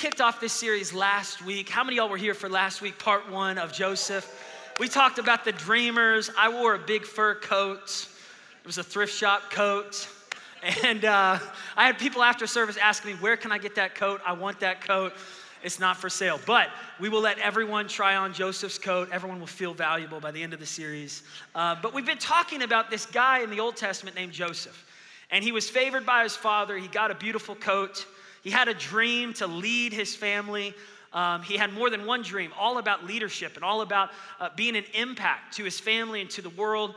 kicked off this series last week. How many y'all were here for last week, part one of Joseph? We talked about the dreamers. I wore a big fur coat, it was a thrift shop coat. And uh, I had people after service asking me, Where can I get that coat? I want that coat. It's not for sale. But we will let everyone try on Joseph's coat. Everyone will feel valuable by the end of the series. Uh, but we've been talking about this guy in the Old Testament named Joseph. And he was favored by his father. He got a beautiful coat. He had a dream to lead his family. Um, he had more than one dream, all about leadership and all about uh, being an impact to his family and to the world.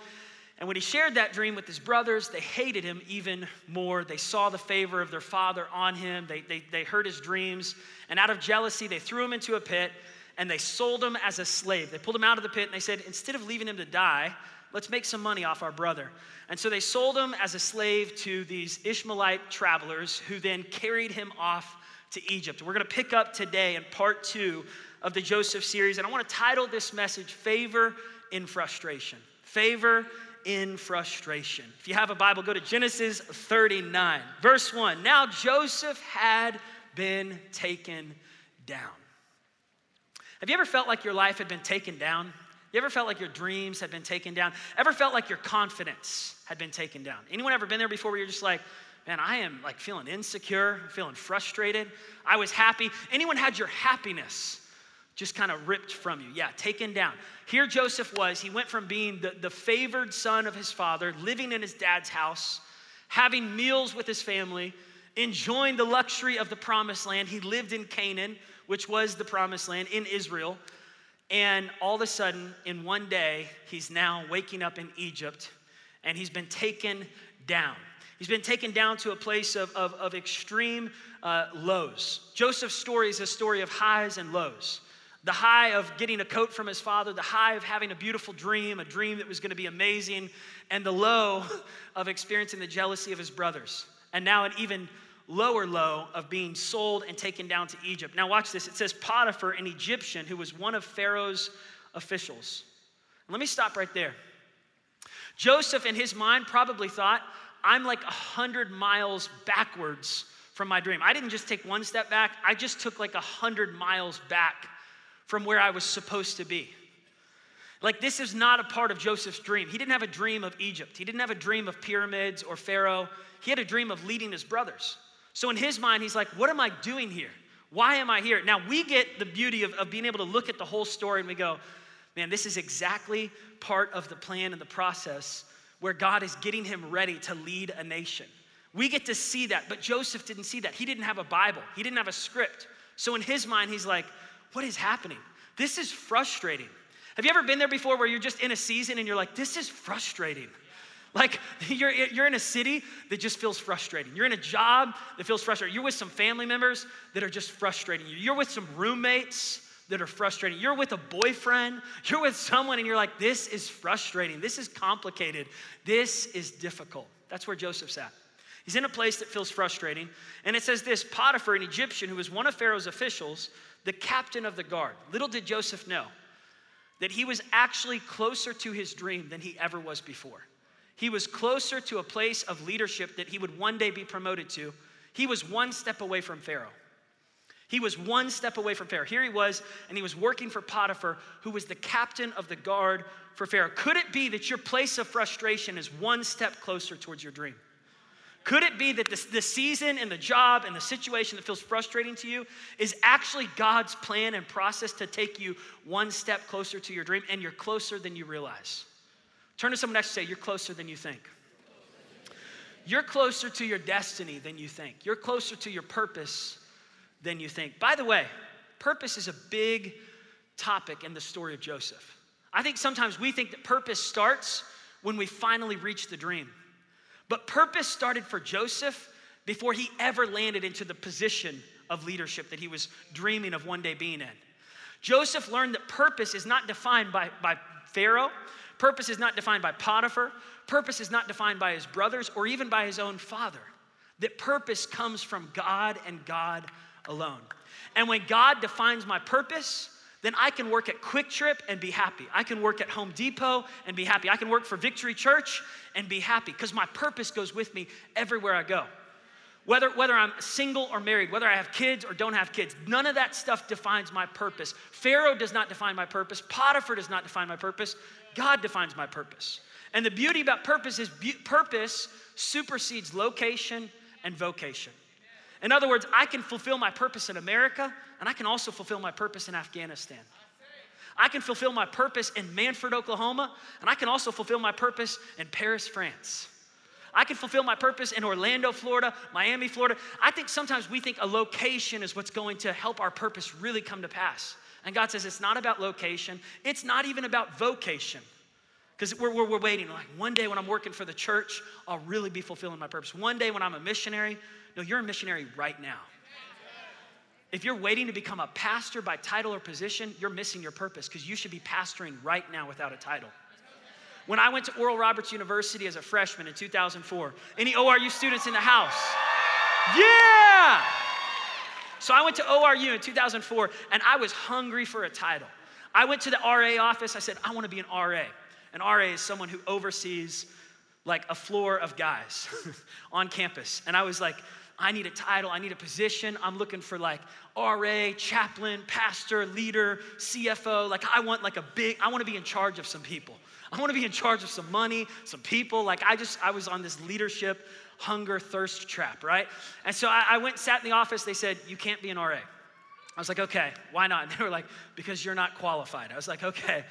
And when he shared that dream with his brothers, they hated him even more. They saw the favor of their father on him, they, they, they heard his dreams. And out of jealousy, they threw him into a pit and they sold him as a slave. They pulled him out of the pit and they said, instead of leaving him to die, let's make some money off our brother. And so they sold him as a slave to these Ishmaelite travelers who then carried him off to Egypt. We're going to pick up today in part two of the Joseph series. And I want to title this message Favor in Frustration. Favor in frustration. If you have a Bible, go to Genesis 39, verse 1. Now Joseph had been taken down. Have you ever felt like your life had been taken down? You ever felt like your dreams had been taken down? Ever felt like your confidence had been taken down? Anyone ever been there before where you're just like, man, I am like feeling insecure, feeling frustrated. I was happy. Anyone had your happiness just kind of ripped from you? Yeah, taken down. Here Joseph was. He went from being the, the favored son of his father, living in his dad's house, having meals with his family, enjoying the luxury of the promised land. He lived in Canaan, which was the promised land in Israel. And all of a sudden, in one day, he's now waking up in Egypt and he's been taken down. He's been taken down to a place of, of, of extreme uh, lows. Joseph's story is a story of highs and lows. The high of getting a coat from his father, the high of having a beautiful dream, a dream that was going to be amazing, and the low of experiencing the jealousy of his brothers. And now an even lower low of being sold and taken down to Egypt. Now, watch this. It says Potiphar, an Egyptian who was one of Pharaoh's officials. Let me stop right there. Joseph, in his mind, probably thought, I'm like a hundred miles backwards from my dream. I didn't just take one step back, I just took like a hundred miles back from where I was supposed to be. Like, this is not a part of Joseph's dream. He didn't have a dream of Egypt, he didn't have a dream of pyramids or Pharaoh. He had a dream of leading his brothers. So in his mind, he's like, What am I doing here? Why am I here? Now, we get the beauty of, of being able to look at the whole story and we go, Man, this is exactly part of the plan and the process where God is getting him ready to lead a nation. We get to see that, but Joseph didn't see that. He didn't have a Bible, he didn't have a script. So in his mind, he's like, What is happening? This is frustrating. Have you ever been there before where you're just in a season and you're like, This is frustrating? Like you're, you're in a city that just feels frustrating. You're in a job that feels frustrating. You're with some family members that are just frustrating you. You're with some roommates that are frustrating. You're with a boyfriend. You're with someone and you're like, this is frustrating. This is complicated. This is difficult. That's where Joseph's at. He's in a place that feels frustrating. And it says this Potiphar, an Egyptian who was one of Pharaoh's officials, the captain of the guard. Little did Joseph know that he was actually closer to his dream than he ever was before. He was closer to a place of leadership that he would one day be promoted to. He was one step away from Pharaoh. He was one step away from Pharaoh. Here he was, and he was working for Potiphar, who was the captain of the guard for Pharaoh. Could it be that your place of frustration is one step closer towards your dream? Could it be that the, the season and the job and the situation that feels frustrating to you is actually God's plan and process to take you one step closer to your dream, and you're closer than you realize? Turn to someone next and say, You're closer than you think. You're closer to your destiny than you think. You're closer to your purpose than you think. By the way, purpose is a big topic in the story of Joseph. I think sometimes we think that purpose starts when we finally reach the dream. But purpose started for Joseph before he ever landed into the position of leadership that he was dreaming of one day being in. Joseph learned that purpose is not defined by, by Pharaoh, Purpose is not defined by Potiphar. Purpose is not defined by his brothers or even by his own father. That purpose comes from God and God alone. And when God defines my purpose, then I can work at QuikTrip and be happy. I can work at Home Depot and be happy. I can work for Victory Church and be happy because my purpose goes with me everywhere I go. Whether, whether I'm single or married, whether I have kids or don't have kids, none of that stuff defines my purpose. Pharaoh does not define my purpose. Potiphar does not define my purpose. God defines my purpose. And the beauty about purpose is bu- purpose supersedes location and vocation. In other words, I can fulfill my purpose in America, and I can also fulfill my purpose in Afghanistan. I can fulfill my purpose in Mannford, Oklahoma, and I can also fulfill my purpose in Paris, France. I can fulfill my purpose in Orlando, Florida, Miami, Florida. I think sometimes we think a location is what's going to help our purpose really come to pass. And God says it's not about location, it's not even about vocation. Because we're, we're, we're, waiting, like one day when I'm working for the church, I'll really be fulfilling my purpose. One day when I'm a missionary, no, you're a missionary right now. If you're waiting to become a pastor by title or position, you're missing your purpose because you should be pastoring right now without a title. When I went to Oral Roberts University as a freshman in 2004, any ORU students in the house? Yeah! So I went to ORU in 2004 and I was hungry for a title. I went to the RA office. I said, I want to be an RA. An RA is someone who oversees like a floor of guys on campus. And I was like, I need a title, I need a position. I'm looking for like RA, chaplain, pastor, leader, CFO. Like I want like a big, I want to be in charge of some people. I want to be in charge of some money, some people. Like I just, I was on this leadership hunger thirst trap, right? And so I, I went sat in the office. They said, You can't be an RA. I was like, Okay, why not? And they were like, Because you're not qualified. I was like, Okay.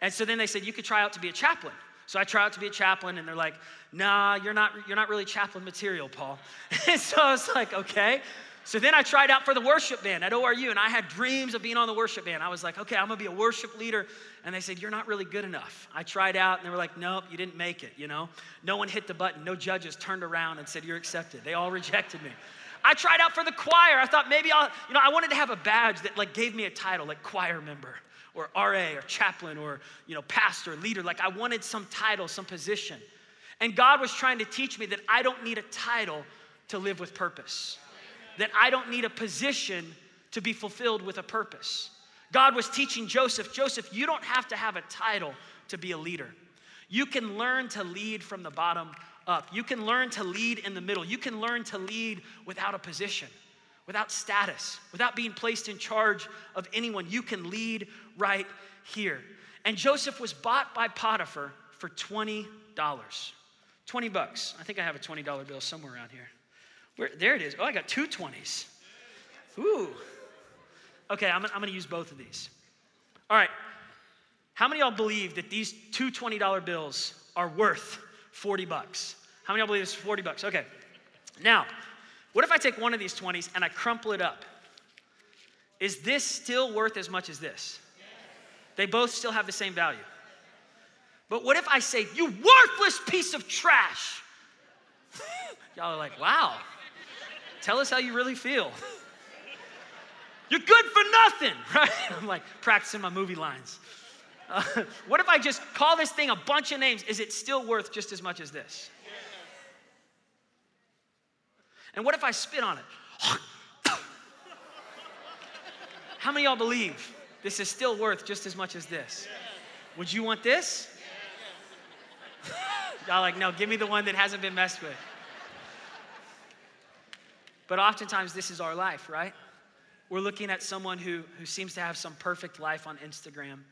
And so then they said, You could try out to be a chaplain. So I try out to be a chaplain, and they're like, Nah, you're not, you're not really chaplain material, Paul. And so I was like, Okay. So then I tried out for the worship band at ORU, and I had dreams of being on the worship band. I was like, okay, I'm gonna be a worship leader. And they said, You're not really good enough. I tried out, and they were like, Nope, you didn't make it, you know? No one hit the button. No judges turned around and said, You're accepted. They all rejected me. I tried out for the choir. I thought maybe I'll, you know, I wanted to have a badge that like gave me a title, like choir member or RA or chaplain or, you know, pastor, leader. Like I wanted some title, some position. And God was trying to teach me that I don't need a title to live with purpose that I don't need a position to be fulfilled with a purpose. God was teaching Joseph Joseph, you don't have to have a title to be a leader. You can learn to lead from the bottom up. You can learn to lead in the middle. You can learn to lead without a position, without status, without being placed in charge of anyone. You can lead right here. And Joseph was bought by Potiphar for $20. 20 bucks. I think I have a $20 bill somewhere around here. Where, there it is. Oh, I got two 20s. Ooh. Okay, I'm, I'm going to use both of these. All right. How many y'all believe that these two $20 bills are worth 40 bucks? How many y'all believe it's 40 bucks? Okay. Now, what if I take one of these 20s and I crumple it up? Is this still worth as much as this? They both still have the same value. But what if I say, you worthless piece of trash? Y'all are like, wow, Tell us how you really feel. You're good for nothing, right? I'm like practicing my movie lines. Uh, what if I just call this thing a bunch of names? Is it still worth just as much as this? And what if I spit on it? How many y'all believe this is still worth just as much as this? Would you want this? y'all like, no, give me the one that hasn't been messed with. But oftentimes, this is our life, right? We're looking at someone who, who seems to have some perfect life on Instagram, and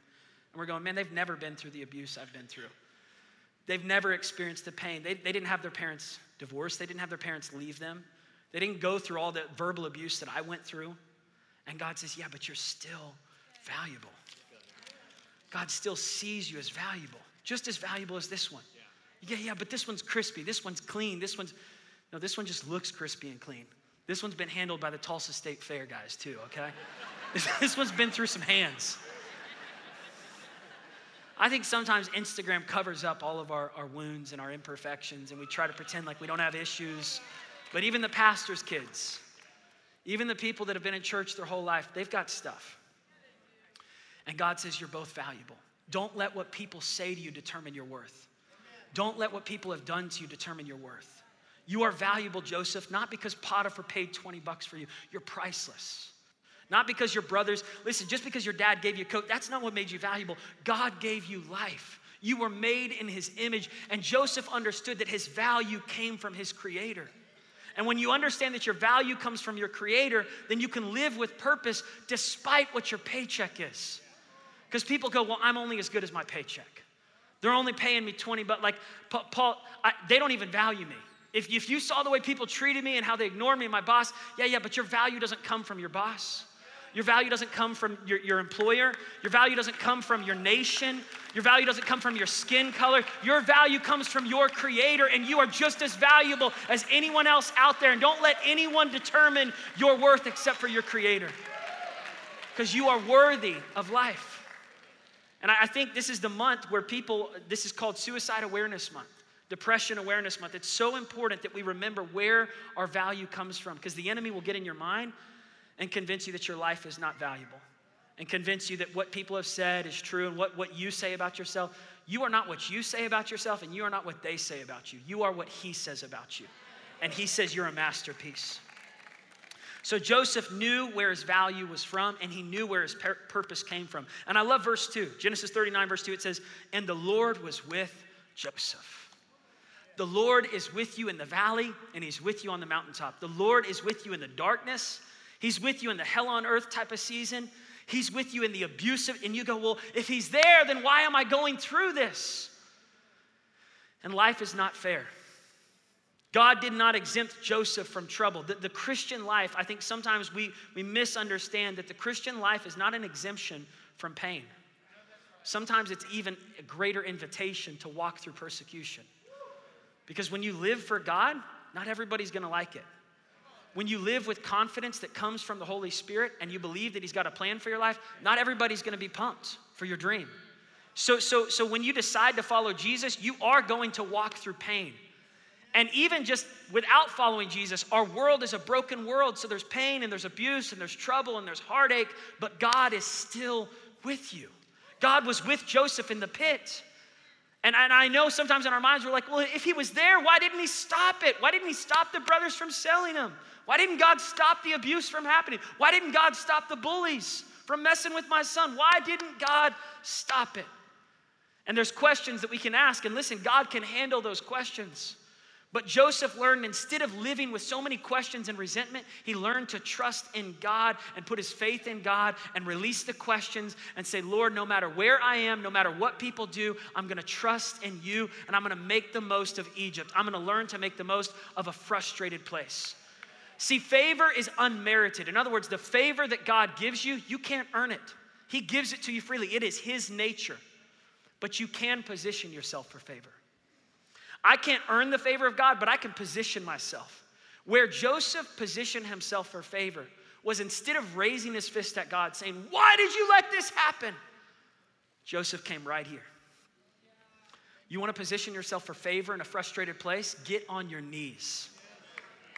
we're going, man, they've never been through the abuse I've been through. They've never experienced the pain. They, they didn't have their parents divorced, they didn't have their parents leave them, they didn't go through all the verbal abuse that I went through. And God says, yeah, but you're still valuable. God still sees you as valuable, just as valuable as this one. Yeah, yeah, but this one's crispy, this one's clean, this one's, no, this one just looks crispy and clean. This one's been handled by the Tulsa State Fair guys, too, okay? this one's been through some hands. I think sometimes Instagram covers up all of our, our wounds and our imperfections, and we try to pretend like we don't have issues. But even the pastor's kids, even the people that have been in church their whole life, they've got stuff. And God says you're both valuable. Don't let what people say to you determine your worth. Don't let what people have done to you determine your worth. You are valuable, Joseph, not because Potiphar paid 20 bucks for you. You're priceless. Not because your brothers, listen, just because your dad gave you a coat, that's not what made you valuable. God gave you life. You were made in his image, and Joseph understood that his value came from his creator. And when you understand that your value comes from your creator, then you can live with purpose despite what your paycheck is. Because people go, Well, I'm only as good as my paycheck. They're only paying me 20 but like Paul, I, they don't even value me. If, if you saw the way people treated me and how they ignored me, my boss, yeah, yeah, but your value doesn't come from your boss. Your value doesn't come from your, your employer. Your value doesn't come from your nation. Your value doesn't come from your skin color. Your value comes from your creator, and you are just as valuable as anyone else out there. And don't let anyone determine your worth except for your creator. Because you are worthy of life. And I think this is the month where people, this is called Suicide Awareness Month. Depression Awareness Month. It's so important that we remember where our value comes from because the enemy will get in your mind and convince you that your life is not valuable and convince you that what people have said is true and what, what you say about yourself. You are not what you say about yourself, and you are not what they say about you. You are what he says about you. And he says you're a masterpiece. So Joseph knew where his value was from, and he knew where his pur- purpose came from. And I love verse 2. Genesis 39, verse 2, it says, And the Lord was with Joseph. The Lord is with you in the valley, and he's with you on the mountaintop. The Lord is with you in the darkness, He's with you in the hell on earth type of season. He's with you in the abusive, and you go, Well, if He's there, then why am I going through this? And life is not fair. God did not exempt Joseph from trouble. The, the, Christian life, I think sometimes we, we misunderstand that the Christian life is not an exemption from pain. Sometimes it's even a greater invitation to walk through persecution. Because when you live for God, not everybody's gonna like it. When you live with confidence that comes from the Holy Spirit and you believe that He's got a plan for your life, not everybody's gonna be pumped for your dream. So, so, so when you decide to follow Jesus, you are going to walk through pain. And even just without following Jesus, our world is a broken world. So there's pain and there's abuse and there's trouble and there's heartache, but God is still with you. God was with Joseph in the pit. And, and I know sometimes in our minds we're like, well, if he was there, why didn't he stop it? Why didn't he stop the brothers from selling him? Why didn't God stop the abuse from happening? Why didn't God stop the bullies from messing with my son? Why didn't God stop it? And there's questions that we can ask, and listen, God can handle those questions. But Joseph learned instead of living with so many questions and resentment, he learned to trust in God and put his faith in God and release the questions and say, Lord, no matter where I am, no matter what people do, I'm gonna trust in you and I'm gonna make the most of Egypt. I'm gonna learn to make the most of a frustrated place. See, favor is unmerited. In other words, the favor that God gives you, you can't earn it. He gives it to you freely, it is His nature. But you can position yourself for favor. I can't earn the favor of God, but I can position myself. Where Joseph positioned himself for favor was instead of raising his fist at God saying, Why did you let this happen? Joseph came right here. You want to position yourself for favor in a frustrated place? Get on your knees.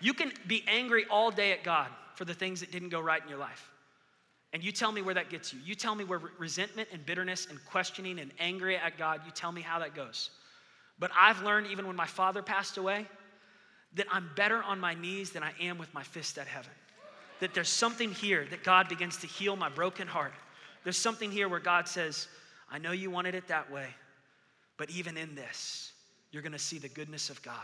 You can be angry all day at God for the things that didn't go right in your life. And you tell me where that gets you. You tell me where resentment and bitterness and questioning and angry at God, you tell me how that goes. But I've learned, even when my father passed away, that I'm better on my knees than I am with my fist at heaven. That there's something here that God begins to heal my broken heart. There's something here where God says, I know you wanted it that way, but even in this, you're gonna see the goodness of God.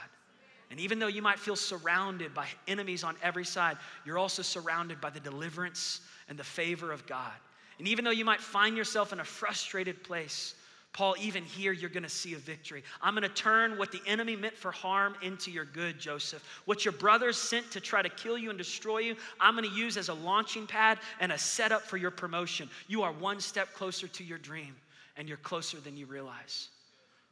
And even though you might feel surrounded by enemies on every side, you're also surrounded by the deliverance and the favor of God. And even though you might find yourself in a frustrated place, Paul, even here, you're gonna see a victory. I'm gonna turn what the enemy meant for harm into your good, Joseph. What your brothers sent to try to kill you and destroy you, I'm gonna use as a launching pad and a setup for your promotion. You are one step closer to your dream, and you're closer than you realize.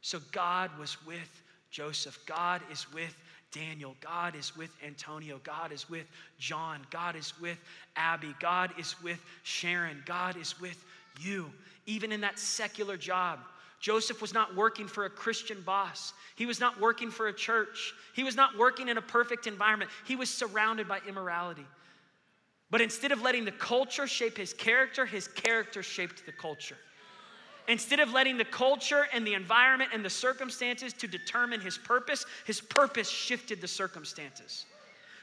So God was with Joseph, God is with Daniel. God is with Antonio. God is with John. God is with Abby. God is with Sharon. God is with you, even in that secular job. Joseph was not working for a Christian boss. He was not working for a church. He was not working in a perfect environment. He was surrounded by immorality. But instead of letting the culture shape his character, his character shaped the culture. Instead of letting the culture and the environment and the circumstances to determine his purpose, his purpose shifted the circumstances.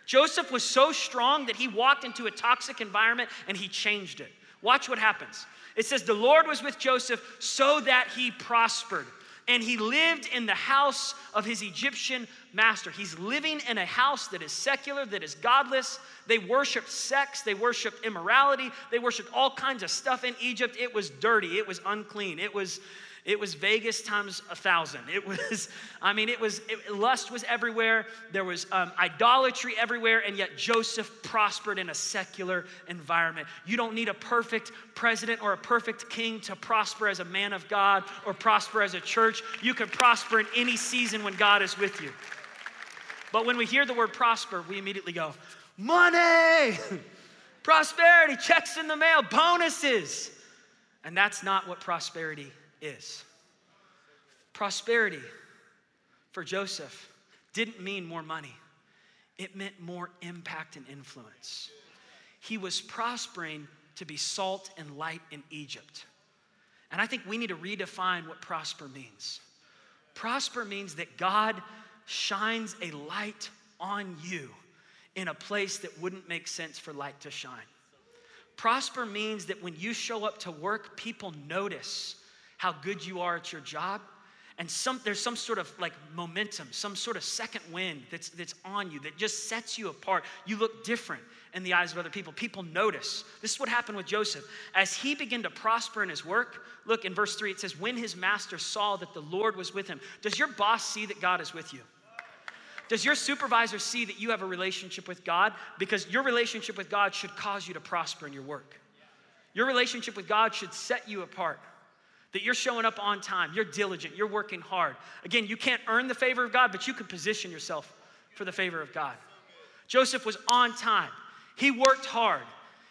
Joseph was so strong that he walked into a toxic environment and he changed it. Watch what happens. It says, The Lord was with Joseph so that he prospered. and he lived in the house of his Egyptian master. He's living in a house that is secular, that is godless. They worship sex, they worship immorality, they worship all kinds of stuff in Egypt. It was dirty, it was unclean, it was it was Vegas times a thousand. It was, I mean, it was, it, lust was everywhere. There was um, idolatry everywhere, and yet Joseph prospered in a secular environment. You don't need a perfect president or a perfect king to prosper as a man of God or prosper as a church. You can prosper in any season when God is with you. But when we hear the word prosper, we immediately go, money, prosperity, checks in the mail, bonuses. And that's not what prosperity is. Prosperity for Joseph didn't mean more money, it meant more impact and influence. He was prospering to be salt and light in Egypt. And I think we need to redefine what prosper means. Prosper means that God shines a light on you in a place that wouldn't make sense for light to shine. Prosper means that when you show up to work, people notice how good you are at your job. And some, there's some sort of like momentum, some sort of second wind that's, that's on you that just sets you apart. You look different in the eyes of other people. People notice. This is what happened with Joseph. As he began to prosper in his work, look in verse 3, it says, When his master saw that the Lord was with him. Does your boss see that God is with you? Does your supervisor see that you have a relationship with God? Because your relationship with God should cause you to prosper in your work. Your relationship with God should set you apart that you're showing up on time, you're diligent, you're working hard. Again, you can't earn the favor of God, but you can position yourself for the favor of God. Joseph was on time, he worked hard.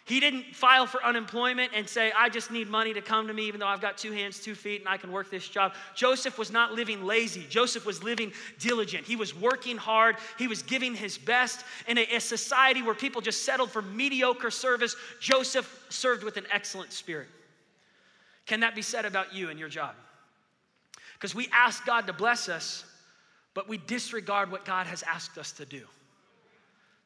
He didn't file for unemployment and say, I just need money to come to me, even though I've got two hands, two feet, and I can work this job. Joseph was not living lazy. Joseph was living diligent. He was working hard. He was giving his best. In a, a society where people just settled for mediocre service, Joseph served with an excellent spirit. Can that be said about you and your job? Because we ask God to bless us, but we disregard what God has asked us to do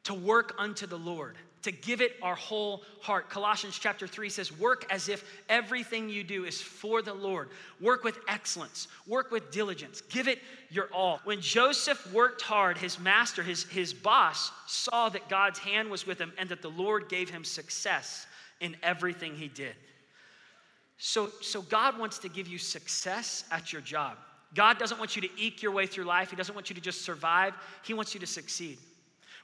to work unto the Lord, to give it our whole heart. Colossians chapter 3 says, Work as if everything you do is for the Lord. Work with excellence, work with diligence, give it your all. When Joseph worked hard, his master, his, his boss, saw that God's hand was with him and that the Lord gave him success in everything he did. So, so God wants to give you success at your job. God doesn't want you to eke your way through life. He doesn't want you to just survive. He wants you to succeed.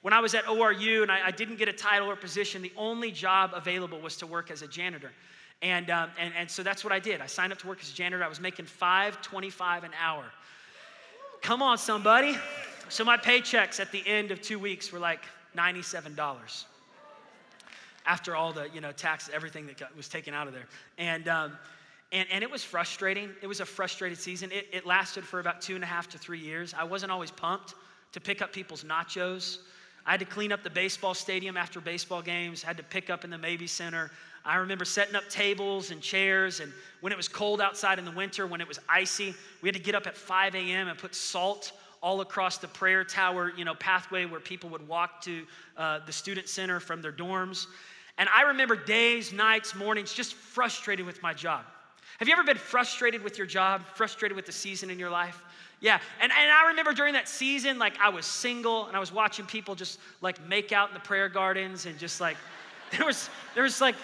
When I was at ORU and I, I didn't get a title or position, the only job available was to work as a janitor. And, um, and, and so that's what I did. I signed up to work as a janitor. I was making 5.25 an hour. Come on, somebody. So my paychecks at the end of two weeks were like $97 after all the you know tax everything that got, was taken out of there. And um, and, and it was frustrating. It was a frustrated season. It, it lasted for about two and a half to three years. I wasn't always pumped to pick up people's nachos. I had to clean up the baseball stadium after baseball games had to pick up in the Mabee Center. I remember setting up tables and chairs and when it was cold outside in the winter when it was icy we had to get up at 5 a.m and put salt all across the prayer tower you know pathway where people would walk to uh, the student center from their dorms and I remember days, nights, mornings just frustrated with my job. Have you ever been frustrated with your job, frustrated with the season in your life? Yeah, and, and I remember during that season, like I was single and I was watching people just like make out in the prayer gardens and just like, there was, there was like,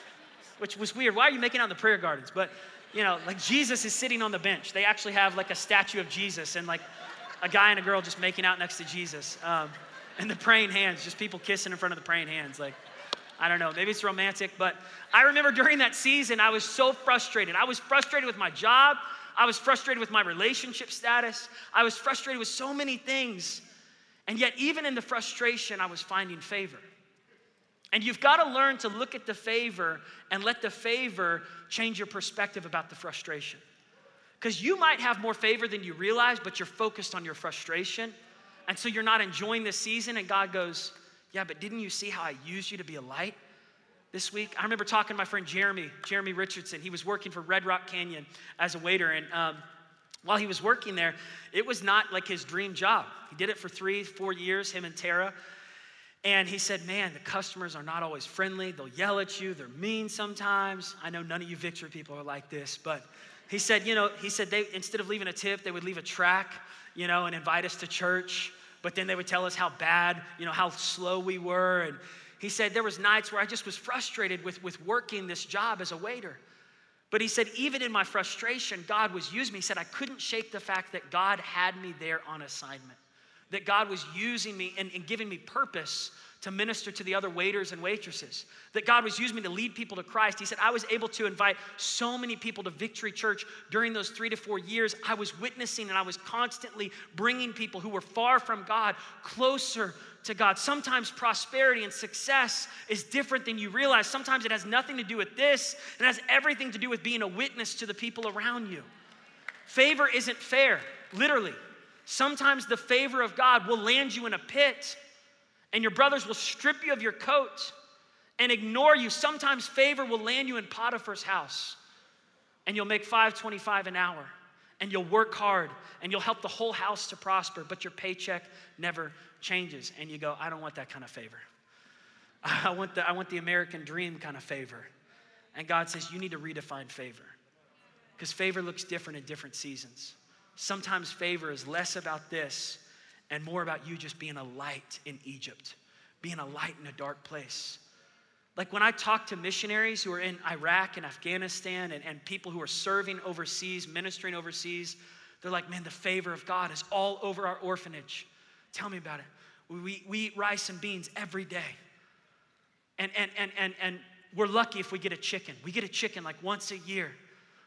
which was weird. Why are you making out in the prayer gardens? But, you know, like Jesus is sitting on the bench. They actually have like a statue of Jesus and like a guy and a girl just making out next to Jesus. Um, and the praying hands, just people kissing in front of the praying hands. Like, I don't know, maybe it's romantic, but I remember during that season, I was so frustrated. I was frustrated with my job, I was frustrated with my relationship status, I was frustrated with so many things. And yet, even in the frustration, I was finding favor. And you've got to learn to look at the favor and let the favor change your perspective about the frustration. Because you might have more favor than you realize, but you're focused on your frustration. And so you're not enjoying this season, and God goes, yeah, but didn't you see how I used you to be a light this week? I remember talking to my friend Jeremy, Jeremy Richardson. He was working for Red Rock Canyon as a waiter. And um, while he was working there, it was not like his dream job. He did it for three, four years, him and Tara. And he said, Man, the customers are not always friendly. They'll yell at you, they're mean sometimes. I know none of you Victory people are like this, but he said, you know, he said they instead of leaving a tip, they would leave a track, you know, and invite us to church. But then they would tell us how bad, you know, how slow we were. And he said there was nights where I just was frustrated with, with working this job as a waiter. But he said, even in my frustration, God was using me. He said, I couldn't shake the fact that God had me there on assignment, that God was using me and, and giving me purpose to minister to the other waiters and waitresses, that God was using me to lead people to Christ. He said, I was able to invite so many people to Victory Church during those three to four years. I was witnessing and I was constantly bringing people who were far from God closer to God. Sometimes prosperity and success is different than you realize. Sometimes it has nothing to do with this, it has everything to do with being a witness to the people around you. Favor isn't fair, literally. Sometimes the favor of God will land you in a pit, and your brothers will strip you of your coat and ignore you. Sometimes favor will land you in Potiphar's house, and you'll make 525 an hour and you'll work hard and you'll help the whole house to prosper, but your paycheck never changes. And you go, I don't want that kind of favor. I want the, I want the American dream kind of favor. And God says, You need to redefine favor. Because favor looks different in different seasons. Sometimes favor is less about this and more about you just being a light in Egypt, being a light in a dark place. Like when I talk to missionaries who are in Iraq and Afghanistan and, and people who are serving overseas, ministering overseas, they're like, man, the favor of God is all over our orphanage. Tell me about it. We, we eat rice and beans every day. And, and, and, and, and we're lucky if we get a chicken. We get a chicken like once a year.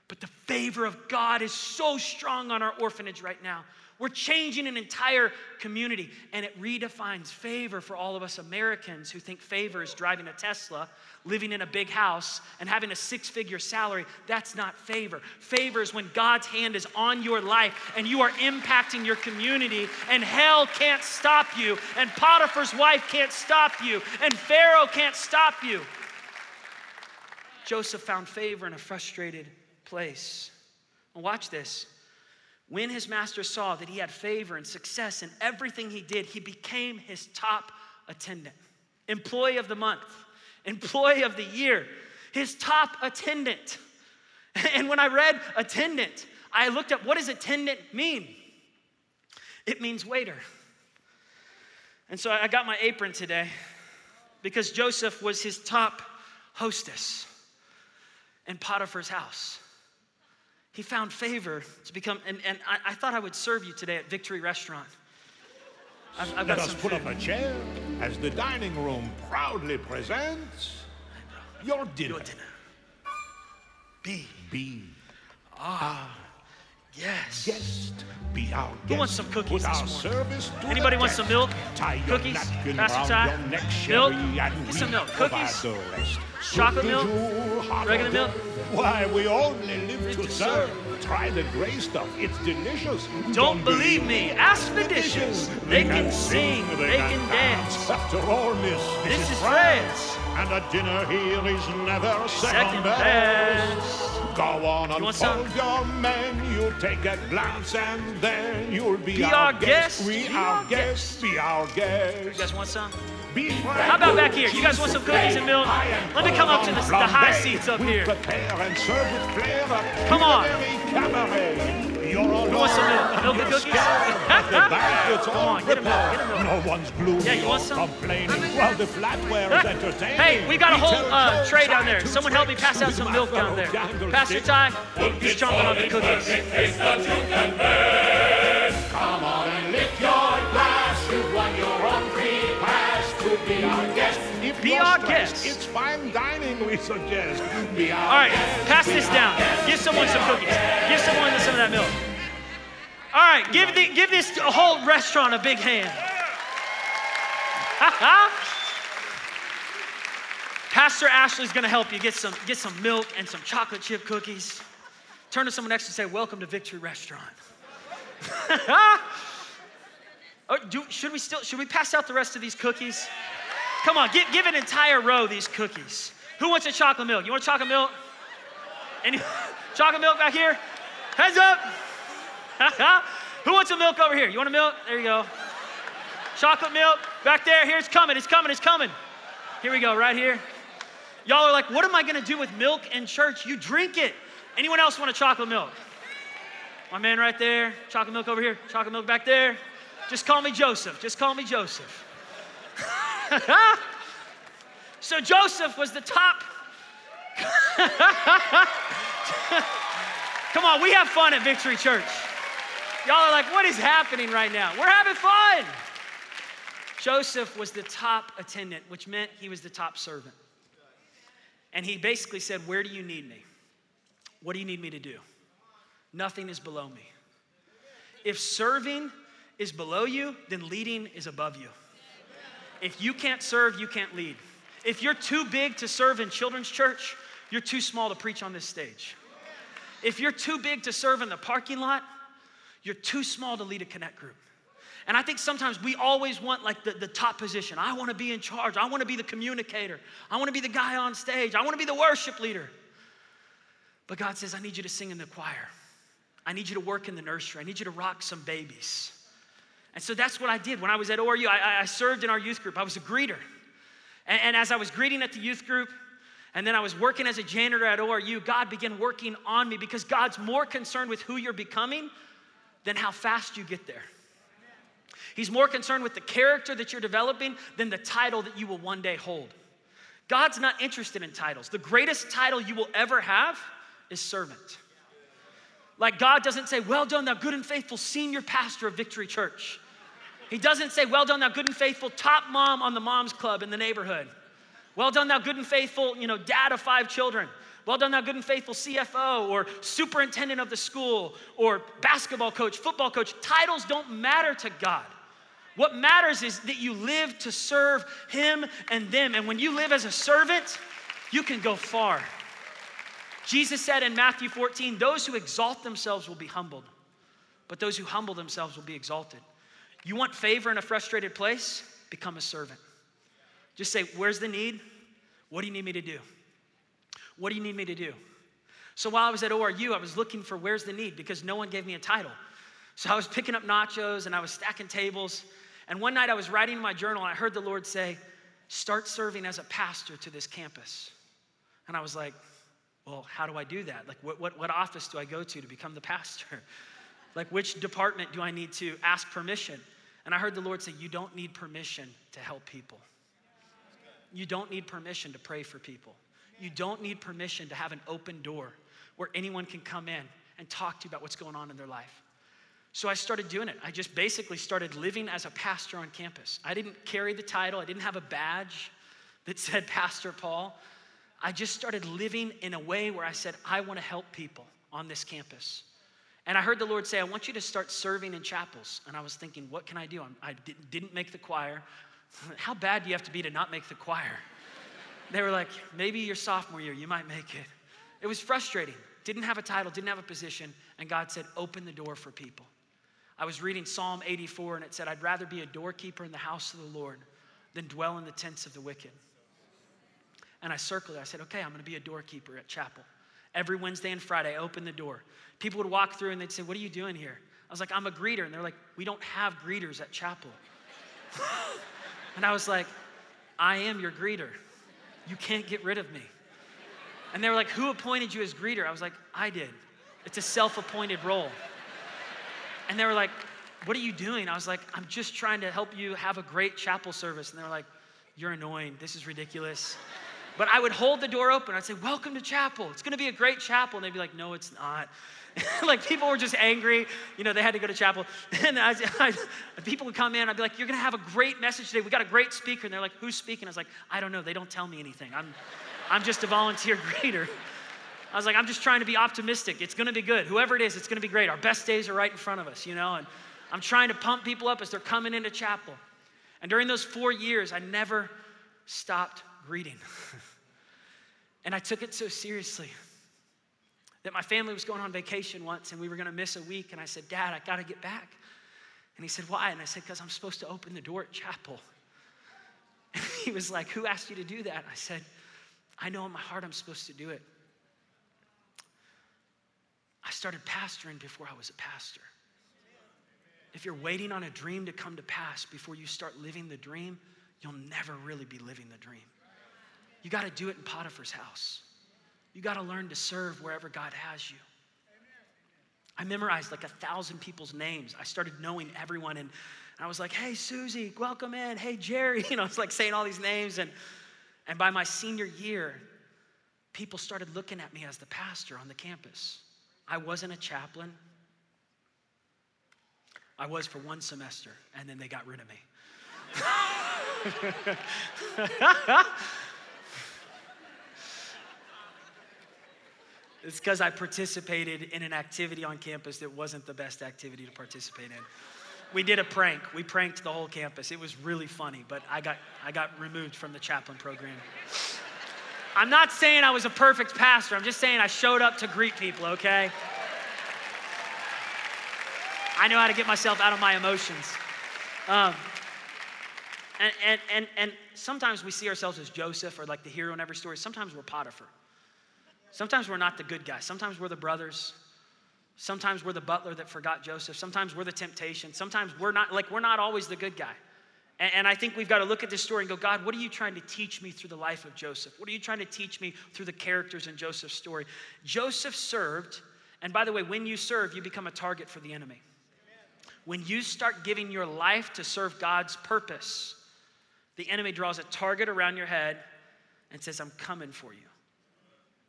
But the favor of God is so strong on our orphanage right now. We're changing an entire community, and it redefines favor for all of us Americans who think favor is driving a Tesla, living in a big house, and having a six figure salary. That's not favor. Favor is when God's hand is on your life and you are impacting your community, and hell can't stop you, and Potiphar's wife can't stop you, and Pharaoh can't stop you. Joseph found favor in a frustrated place. Watch this. When his master saw that he had favor and success in everything he did, he became his top attendant, employee of the month, employee of the year, his top attendant. And when I read attendant, I looked up what does attendant mean? It means waiter. And so I got my apron today because Joseph was his top hostess in Potiphar's house he found favor to become, and, and I, I thought I would serve you today at Victory Restaurant. I've, I've Let us put up a chair as the dining room proudly presents your dinner. Your dinner. B. B. Ah. Yes. Guest, be our guest. Who wants some cookies this morning? Anybody want some milk? Cookies? Pastor Ty? Milk? Get some milk. Cookies? Chocolate milk? Regular milk? Why, we only live to serve. Try the gray stuff. It's delicious. Don't, Don't believe me. Ask the dishes. They, they can sing. They, they can dance. After all, miss, this, this is France. And a dinner here is never second, second best. Go on and unfold your menu. Take a glance and then you'll be, be our, our guest. guest. We be our guest. Be our guest. You guys want some? How about back here? You guys want some cookies and milk? Let me come up to the, the high seats up here. Come on. You want some milk? Milk and cookies? Come on, get a milk. Get a milk. No one's gloomy yeah, you want some? complaining while the flatware is entertaining. Hey, we got a whole uh, tray down there. Someone help me pass out some milk down there. Pastor Ty, he's chomping on the cookies. Come on and lift your glass. You've won your own free pass to be our guest. Be our guest. It's fine dining, we suggest. Be our All right, pass this down. Give someone some cookies. Give someone some of that milk. All right, give, the, give this whole restaurant a big hand. Pastor Ashley's gonna help you get some, get some milk and some chocolate chip cookies. Turn to someone next and say, Welcome to Victory Restaurant. oh, do, should we still should we pass out the rest of these cookies? Come on, give, give an entire row these cookies. Who wants a chocolate milk? You want chocolate milk? Any chocolate milk back here? Heads up. Who wants a milk over here? You want a milk? There you go. Chocolate milk back there. Here it's coming. It's coming. It's coming. Here we go, right here. Y'all are like, what am I going to do with milk in church? You drink it. Anyone else want a chocolate milk? My man right there, chocolate milk over here, chocolate milk back there. Just call me Joseph. Just call me Joseph. so Joseph was the top. Come on, we have fun at Victory Church. Y'all are like, what is happening right now? We're having fun. Joseph was the top attendant, which meant he was the top servant. And he basically said, Where do you need me? What do you need me to do? Nothing is below me. If serving is below you, then leading is above you. If you can't serve, you can't lead. If you're too big to serve in children's church, you're too small to preach on this stage. If you're too big to serve in the parking lot, you're too small to lead a connect group. And I think sometimes we always want like the, the top position. I want to be in charge. I want to be the communicator. I want to be the guy on stage. I want to be the worship leader. But God says, I need you to sing in the choir. I need you to work in the nursery. I need you to rock some babies. And so that's what I did. When I was at ORU, I, I served in our youth group. I was a greeter. And, and as I was greeting at the youth group, and then I was working as a janitor at ORU, God began working on me because God's more concerned with who you're becoming than how fast you get there. He's more concerned with the character that you're developing than the title that you will one day hold. God's not interested in titles. The greatest title you will ever have is servant. Like God doesn't say, Well done, thou good and faithful senior pastor of Victory Church. He doesn't say, Well done, thou good and faithful top mom on the mom's club in the neighborhood. Well done, thou good and faithful, you know, dad of five children. Well done, thou good and faithful CFO or superintendent of the school or basketball coach, football coach. Titles don't matter to God. What matters is that you live to serve Him and them. And when you live as a servant, you can go far. Jesus said in Matthew 14, Those who exalt themselves will be humbled, but those who humble themselves will be exalted. You want favor in a frustrated place? Become a servant. Just say, Where's the need? What do you need me to do? What do you need me to do? So while I was at ORU, I was looking for where's the need because no one gave me a title. So I was picking up nachos and I was stacking tables. And one night I was writing my journal and I heard the Lord say, Start serving as a pastor to this campus. And I was like, Well, how do I do that? Like, what, what, what office do I go to to become the pastor? like, which department do I need to ask permission? And I heard the Lord say, You don't need permission to help people. You don't need permission to pray for people. You don't need permission to have an open door where anyone can come in and talk to you about what's going on in their life. So I started doing it. I just basically started living as a pastor on campus. I didn't carry the title, I didn't have a badge that said Pastor Paul. I just started living in a way where I said, I want to help people on this campus. And I heard the Lord say, I want you to start serving in chapels. And I was thinking, what can I do? I didn't make the choir. How bad do you have to be to not make the choir? They were like, maybe your sophomore year, you might make it. It was frustrating. Didn't have a title, didn't have a position, and God said, open the door for people. I was reading Psalm 84, and it said, I'd rather be a doorkeeper in the house of the Lord than dwell in the tents of the wicked. And I circled it. I said, okay, I'm going to be a doorkeeper at chapel. Every Wednesday and Friday, I open the door. People would walk through and they'd say, What are you doing here? I was like, I'm a greeter. And they're like, We don't have greeters at chapel. And I was like, I am your greeter. You can't get rid of me. And they were like, Who appointed you as greeter? I was like, I did. It's a self appointed role. And they were like, What are you doing? I was like, I'm just trying to help you have a great chapel service. And they were like, You're annoying. This is ridiculous. But I would hold the door open. I'd say, Welcome to chapel. It's going to be a great chapel. And they'd be like, No, it's not. like people were just angry. You know, they had to go to chapel. And I, I, people would come in. I'd be like, You're going to have a great message today. We got a great speaker. And they're like, Who's speaking? I was like, I don't know. They don't tell me anything. I'm, I'm just a volunteer greeter. I was like, I'm just trying to be optimistic. It's going to be good. Whoever it is, it's going to be great. Our best days are right in front of us, you know? And I'm trying to pump people up as they're coming into chapel. And during those four years, I never stopped greeting. and I took it so seriously that my family was going on vacation once and we were going to miss a week. And I said, Dad, I got to get back. And he said, Why? And I said, Because I'm supposed to open the door at chapel. And he was like, Who asked you to do that? I said, I know in my heart I'm supposed to do it. I started pastoring before I was a pastor. If you're waiting on a dream to come to pass before you start living the dream, you'll never really be living the dream. You got to do it in Potiphar's house. You got to learn to serve wherever God has you. I memorized like a thousand people's names. I started knowing everyone, and I was like, hey, Susie, welcome in. Hey, Jerry. You know, it's like saying all these names. And, and by my senior year, people started looking at me as the pastor on the campus. I wasn't a chaplain. I was for one semester, and then they got rid of me. it's because I participated in an activity on campus that wasn't the best activity to participate in. We did a prank. We pranked the whole campus. It was really funny, but I got, I got removed from the chaplain program. I'm not saying I was a perfect pastor. I'm just saying I showed up to greet people, okay? I know how to get myself out of my emotions. Um, and, and, and, and sometimes we see ourselves as Joseph or like the hero in every story. Sometimes we're Potiphar. Sometimes we're not the good guys. Sometimes we're the brothers. Sometimes we're the butler that forgot Joseph. Sometimes we're the temptation. Sometimes we're not, like, we're not always the good guy. And, and I think we've got to look at this story and go, God, what are you trying to teach me through the life of Joseph? What are you trying to teach me through the characters in Joseph's story? Joseph served, and by the way, when you serve, you become a target for the enemy. When you start giving your life to serve God's purpose, the enemy draws a target around your head and says, I'm coming for you.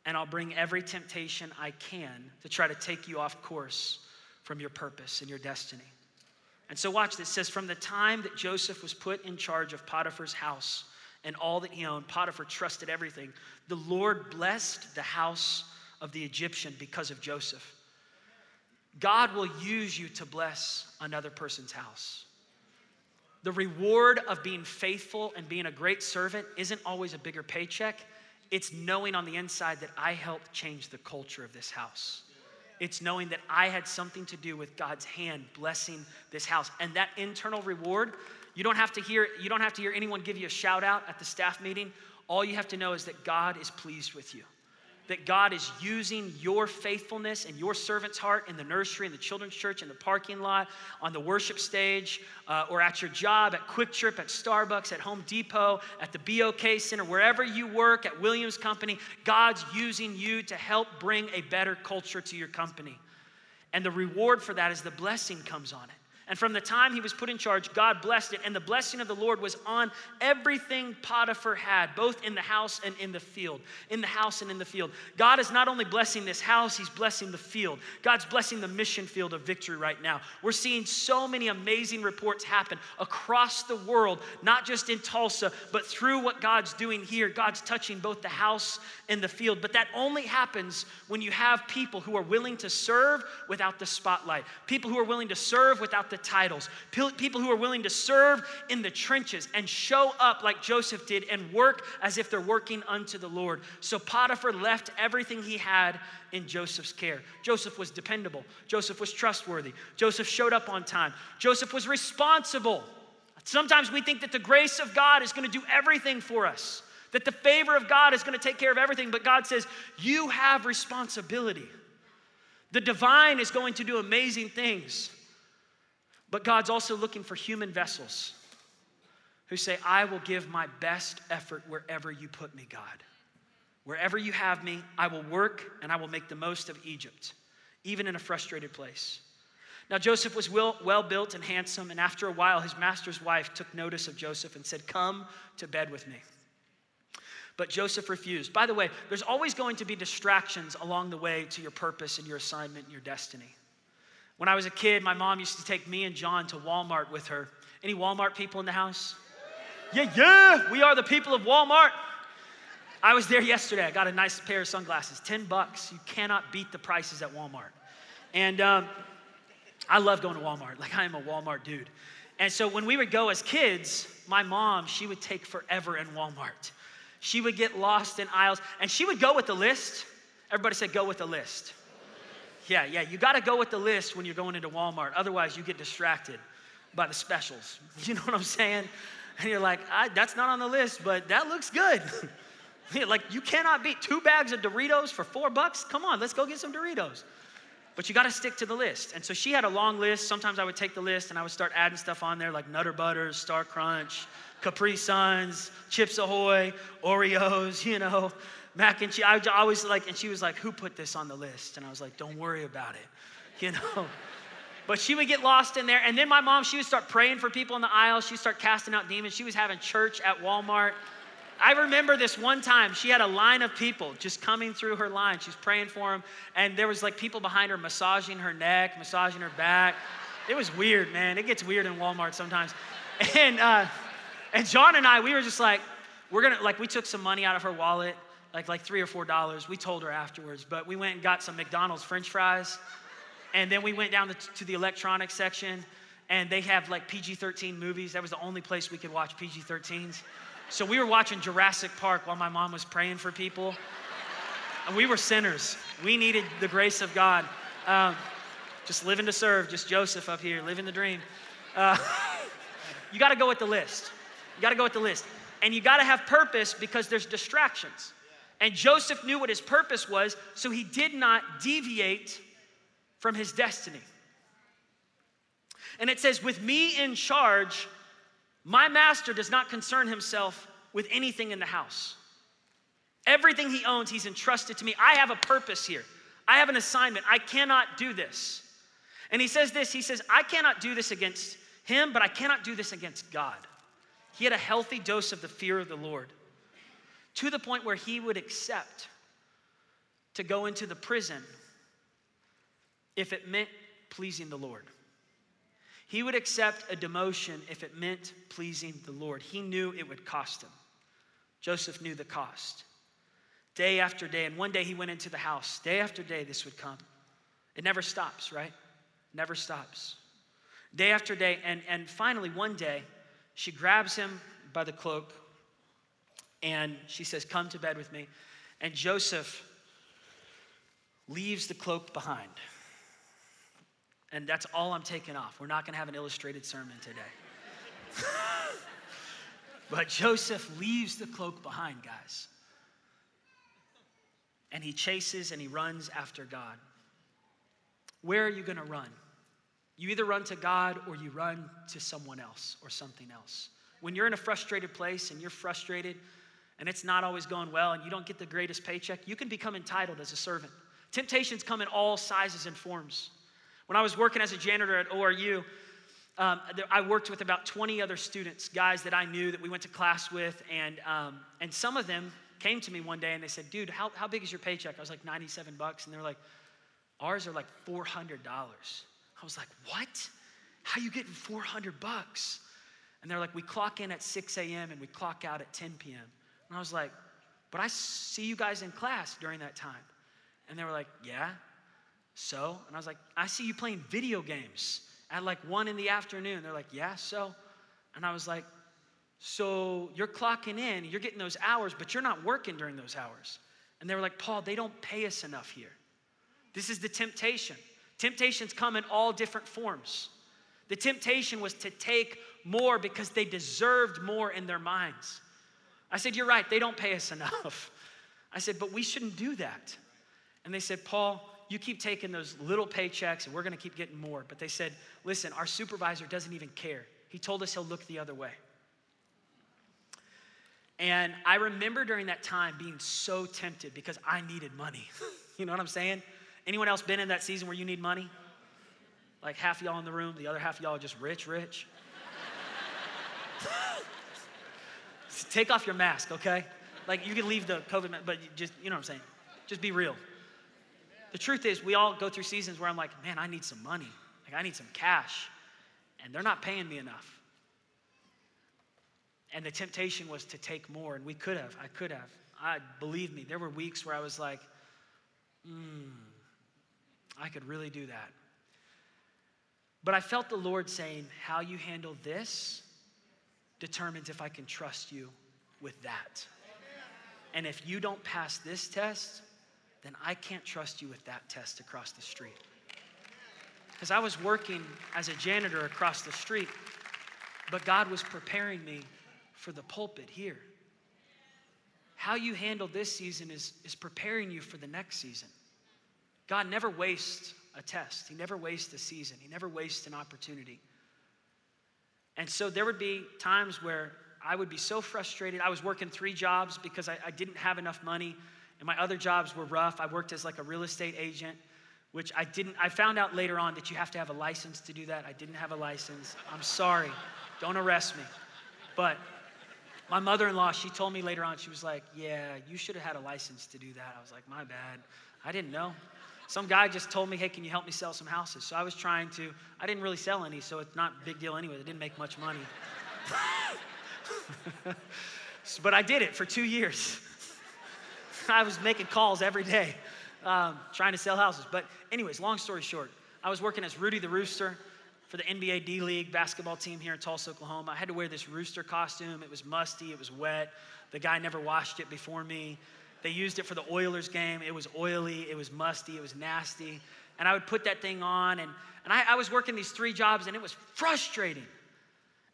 And I'll bring every temptation I can to try to take you off course from your purpose and your destiny. And so, watch this. It says, From the time that Joseph was put in charge of Potiphar's house and all that he owned, Potiphar trusted everything. The Lord blessed the house of the Egyptian because of Joseph. God will use you to bless another person's house. The reward of being faithful and being a great servant isn't always a bigger paycheck. It's knowing on the inside that I helped change the culture of this house. It's knowing that I had something to do with God's hand blessing this house. And that internal reward, you don't have to hear you don't have to hear anyone give you a shout out at the staff meeting. All you have to know is that God is pleased with you that God is using your faithfulness and your servant's heart in the nursery, in the children's church, in the parking lot, on the worship stage, uh, or at your job, at QuikTrip, at Starbucks, at Home Depot, at the BOK Center, wherever you work, at Williams Company. God's using you to help bring a better culture to your company. And the reward for that is the blessing comes on it. And from the time he was put in charge, God blessed it. And the blessing of the Lord was on everything Potiphar had, both in the house and in the field. In the house and in the field. God is not only blessing this house, he's blessing the field. God's blessing the mission field of victory right now. We're seeing so many amazing reports happen across the world, not just in Tulsa, but through what God's doing here. God's touching both the house and the field. But that only happens when you have people who are willing to serve without the spotlight, people who are willing to serve without the the titles, people who are willing to serve in the trenches and show up like Joseph did and work as if they're working unto the Lord. So Potiphar left everything he had in Joseph's care. Joseph was dependable, Joseph was trustworthy, Joseph showed up on time, Joseph was responsible. Sometimes we think that the grace of God is going to do everything for us, that the favor of God is going to take care of everything, but God says, You have responsibility. The divine is going to do amazing things. But God's also looking for human vessels who say, I will give my best effort wherever you put me, God. Wherever you have me, I will work and I will make the most of Egypt, even in a frustrated place. Now, Joseph was well, well, built and handsome, and after a while, his master's wife took notice of Joseph and said, Come to bed with me. But Joseph refused. By the way, there's always going to be distractions along the way to your purpose and your assignment and your destiny. When I was a kid, my mom used to take me and John to Walmart with her. Any Walmart people in the house? Yeah, yeah, we are the people of Walmart. I was there yesterday. I got a nice pair of sunglasses, 10 bucks. You cannot beat the prices at Walmart. And um, I love going to Walmart. Like, I am a Walmart dude. And so when we would go as kids, my mom, she would take forever in Walmart. She would get lost in aisles and she would go with the list. Everybody said, go with the list. Yeah, yeah, you got to go with the list when you're going into Walmart. Otherwise, you get distracted by the specials. You know what I'm saying? And you're like, that's not on the list, but that looks good. like, you cannot beat two bags of Doritos for four bucks. Come on, let's go get some Doritos. But you got to stick to the list. And so she had a long list. Sometimes I would take the list and I would start adding stuff on there like Nutter Butters, Star Crunch, Capri Suns, Chips Ahoy, Oreos, you know mac and cheese. I always like, and she was like, "Who put this on the list?" And I was like, "Don't worry about it," you know. But she would get lost in there, and then my mom, she would start praying for people in the aisle. She'd start casting out demons. She was having church at Walmart. I remember this one time, she had a line of people just coming through her line. She's praying for them, and there was like people behind her massaging her neck, massaging her back. It was weird, man. It gets weird in Walmart sometimes. And uh, and John and I, we were just like, we're gonna like we took some money out of her wallet, like like three or four dollars. We told her afterwards, but we went and got some McDonald's French fries, and then we went down to the electronics section, and they have like PG-13 movies. That was the only place we could watch PG-13s. So we were watching Jurassic Park while my mom was praying for people. And we were sinners. We needed the grace of God. Um, just living to serve, just Joseph up here, living the dream. Uh, you got to go with the list. You got to go with the list. And you got to have purpose because there's distractions. And Joseph knew what his purpose was, so he did not deviate from his destiny. And it says, With me in charge, my master does not concern himself with anything in the house. Everything he owns, he's entrusted to me. I have a purpose here. I have an assignment. I cannot do this. And he says this he says, I cannot do this against him, but I cannot do this against God. He had a healthy dose of the fear of the Lord to the point where he would accept to go into the prison if it meant pleasing the Lord. He would accept a demotion if it meant pleasing the Lord. He knew it would cost him. Joseph knew the cost. Day after day, and one day he went into the house. Day after day, this would come. It never stops, right? Never stops. Day after day, and, and finally, one day, she grabs him by the cloak and she says, Come to bed with me. And Joseph leaves the cloak behind. And that's all I'm taking off. We're not going to have an illustrated sermon today. but Joseph leaves the cloak behind, guys. And he chases and he runs after God. Where are you going to run? You either run to God or you run to someone else or something else. When you're in a frustrated place and you're frustrated and it's not always going well and you don't get the greatest paycheck, you can become entitled as a servant. Temptations come in all sizes and forms. When I was working as a janitor at ORU, um, I worked with about 20 other students, guys that I knew that we went to class with, and, um, and some of them came to me one day and they said, Dude, how, how big is your paycheck? I was like, 97 bucks. And they're like, Ours are like $400. I was like, what? How you getting 400 bucks? And they're like, we clock in at 6 a.m. and we clock out at 10 p.m. And I was like, but I see you guys in class during that time. And they were like, yeah, so? And I was like, I see you playing video games at like 1 in the afternoon. They're like, yeah, so? And I was like, so you're clocking in, you're getting those hours, but you're not working during those hours. And they were like, Paul, they don't pay us enough here. This is the temptation. Temptations come in all different forms. The temptation was to take more because they deserved more in their minds. I said, You're right, they don't pay us enough. I said, But we shouldn't do that. And they said, Paul, you keep taking those little paychecks and we're gonna keep getting more. But they said, Listen, our supervisor doesn't even care. He told us he'll look the other way. And I remember during that time being so tempted because I needed money. you know what I'm saying? Anyone else been in that season where you need money? Like half y'all in the room, the other half y'all just rich, rich. Take off your mask, okay? Like you can leave the COVID, but just, you know what I'm saying? Just be real. The truth is, we all go through seasons where I'm like, man, I need some money. Like, I need some cash. And they're not paying me enough. And the temptation was to take more, and we could have. I could have. I believe me, there were weeks where I was like, hmm, I could really do that. But I felt the Lord saying, How you handle this determines if I can trust you with that. And if you don't pass this test, then I can't trust you with that test across the street. Because I was working as a janitor across the street, but God was preparing me for the pulpit here. How you handle this season is, is preparing you for the next season. God never wastes a test, He never wastes a season, He never wastes an opportunity. And so there would be times where I would be so frustrated. I was working three jobs because I, I didn't have enough money. and my other jobs were rough. I worked as like a real estate agent, which I didn't, I found out later on that you have to have a license to do that. I didn't have a license. I'm sorry. Don't arrest me. But my mother in law, she told me later on, she was like, Yeah, you should have had a license to do that. I was like, My bad. I didn't know. Some guy just told me, Hey, can you help me sell some houses? So I was trying to, I didn't really sell any, so it's not a big deal anyway. I didn't make much money. but I did it for two years. I was making calls every day, um, trying to sell houses. But, anyways, long story short, I was working as Rudy the Rooster for the NBA D League basketball team here in Tulsa, Oklahoma. I had to wear this rooster costume. It was musty, it was wet. The guy never washed it before me. They used it for the Oilers game. It was oily, it was musty, it was nasty. And I would put that thing on, and, and I, I was working these three jobs, and it was frustrating.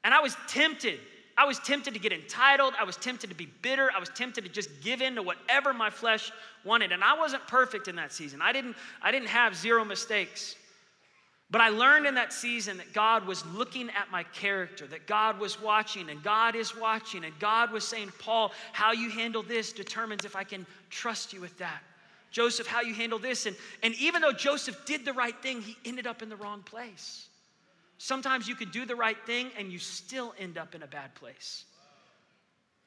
And I was tempted I was tempted to get entitled. I was tempted to be bitter. I was tempted to just give in to whatever my flesh wanted. And I wasn't perfect in that season. I didn't, I didn't have zero mistakes. But I learned in that season that God was looking at my character, that God was watching, and God is watching, and God was saying, Paul, how you handle this determines if I can trust you with that. Joseph, how you handle this. And, and even though Joseph did the right thing, he ended up in the wrong place. Sometimes you can do the right thing and you still end up in a bad place.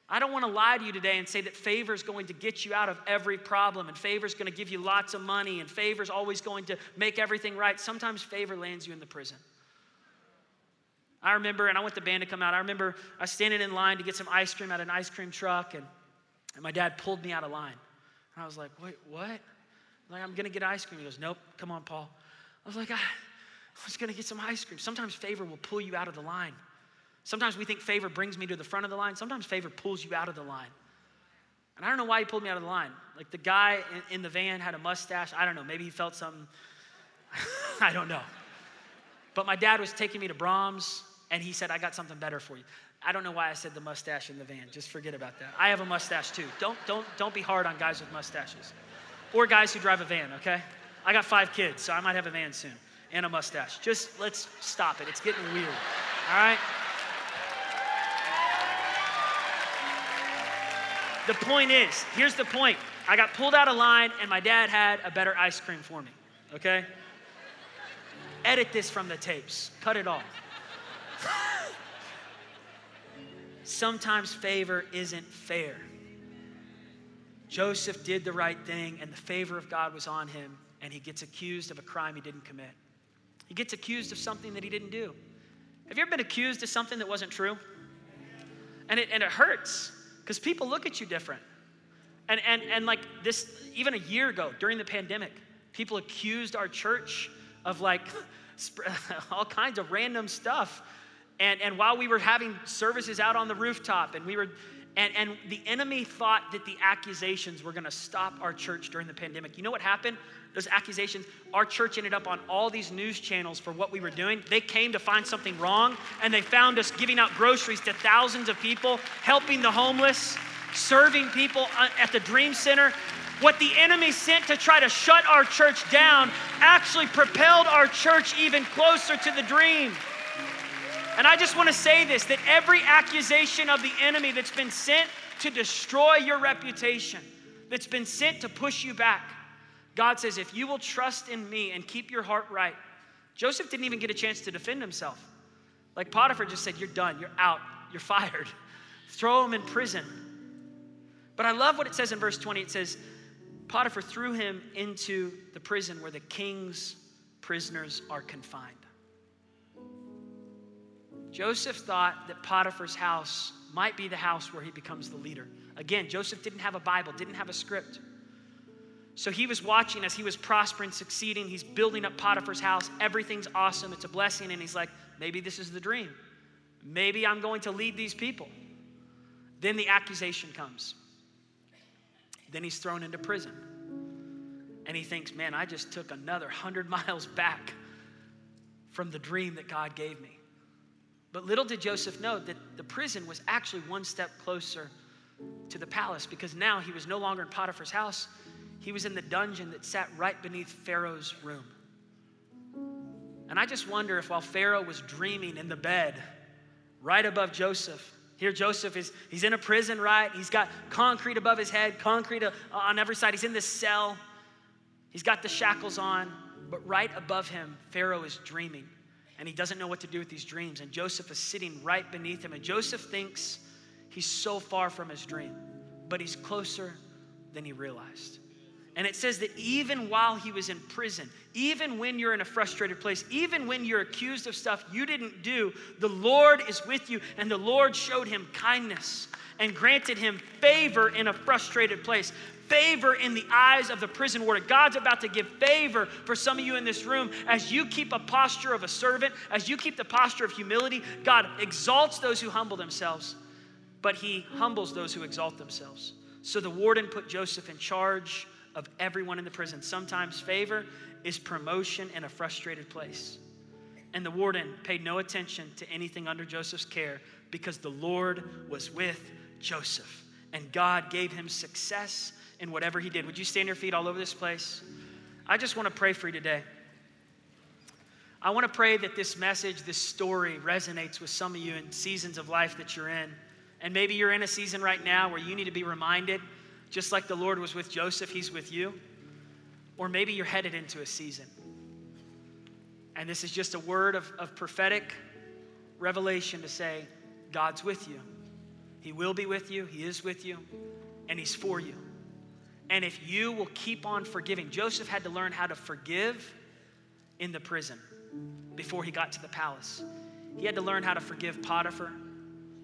I don't want to lie to you today and say that favor is going to get you out of every problem and favor is going to give you lots of money and favor is always going to make everything right. Sometimes favor lands you in the prison. I remember, and I want the band to come out. I remember I was standing in line to get some ice cream at an ice cream truck, and, and my dad pulled me out of line. And I was like, wait, what? I'm like, I'm going to get ice cream. He goes, nope, come on, Paul. I was like, I, I was gonna get some ice cream. Sometimes favor will pull you out of the line. Sometimes we think favor brings me to the front of the line. Sometimes favor pulls you out of the line. And I don't know why he pulled me out of the line. Like the guy in, in the van had a mustache. I don't know. Maybe he felt something. I don't know. But my dad was taking me to Braum's and he said, I got something better for you. I don't know why I said the mustache in the van. Just forget about that. I have a mustache too. Don't, don't, don't be hard on guys with mustaches or guys who drive a van, okay? I got five kids, so I might have a van soon and a mustache. Just let's stop it. It's getting weird. All right? The point is, here's the point. I got pulled out of line and my dad had a better ice cream for me. Okay? Edit this from the tapes. Cut it off. Sometimes favor isn't fair. Joseph did the right thing and the favor of God was on him and he gets accused of a crime he didn't commit. He gets accused of something that he didn't do. Have you ever been accused of something that wasn't true? And it, and it hurts because people look at you different. And, and, and like this, even a year ago during the pandemic, people accused our church of like all kinds of random stuff. And, and while we were having services out on the rooftop and we were, and, and the enemy thought that the accusations were gonna stop our church during the pandemic. You know what happened? Those accusations. Our church ended up on all these news channels for what we were doing. They came to find something wrong, and they found us giving out groceries to thousands of people, helping the homeless, serving people uh, at the Dream Center. What the enemy sent to try to shut our church down actually propelled our church even closer to the dream. And I just want to say this that every accusation of the enemy that's been sent to destroy your reputation, that's been sent to push you back, God says, if you will trust in me and keep your heart right, Joseph didn't even get a chance to defend himself. Like Potiphar just said, You're done, you're out, you're fired. Throw him in prison. But I love what it says in verse 20. It says, Potiphar threw him into the prison where the king's prisoners are confined. Joseph thought that Potiphar's house might be the house where he becomes the leader. Again, Joseph didn't have a Bible, didn't have a script. So he was watching as he was prospering, succeeding. He's building up Potiphar's house. Everything's awesome. It's a blessing. And he's like, maybe this is the dream. Maybe I'm going to lead these people. Then the accusation comes. Then he's thrown into prison. And he thinks, man, I just took another 100 miles back from the dream that God gave me. But little did Joseph know that the prison was actually one step closer to the palace because now he was no longer in Potiphar's house. He was in the dungeon that sat right beneath Pharaoh's room. And I just wonder if while Pharaoh was dreaming in the bed right above Joseph, Here, Joseph is, he's in a prison, right? He's got concrete above his head, concrete uh, on every side. He's in this cell. He's got the shackles on, but right above him, Pharaoh is dreaming, and he doesn't know what to do with these dreams. And Joseph is sitting right beneath him, and Joseph thinks he's so far from his dream, but he's closer than he realized. And it says that even while he was in prison, even when you're in a frustrated place, even when you're accused of stuff you didn't do, the Lord is with you. And the Lord showed him kindness and granted him favor in a frustrated place. Favor in the eyes of the prison warden. God's about to give favor for some of you in this room as you keep a posture of a servant, as you keep the posture of humility. God exalts those who humble themselves, but he humbles those who exalt themselves. So the warden put Joseph in charge of everyone in the prison. Sometimes favor is promotion in a frustrated place. And the warden paid no attention to anything under Joseph's care because the Lord was with Joseph. And God gave him success in whatever he did. Would you stand your feet all over this place? I just want to pray for you today. I want to pray that this message, this story resonates with some of you in seasons of life that you're in. And maybe you're in a season right now where you need to be reminded just like the Lord was with Joseph, He's with you. Or maybe you're headed into a season. And this is just a word of, of prophetic revelation to say, God's with you. He will be with you, He is with you, and He's for you. And if you will keep on forgiving, Joseph had to learn how to forgive in the prison before he got to the palace. He had to learn how to forgive Potiphar,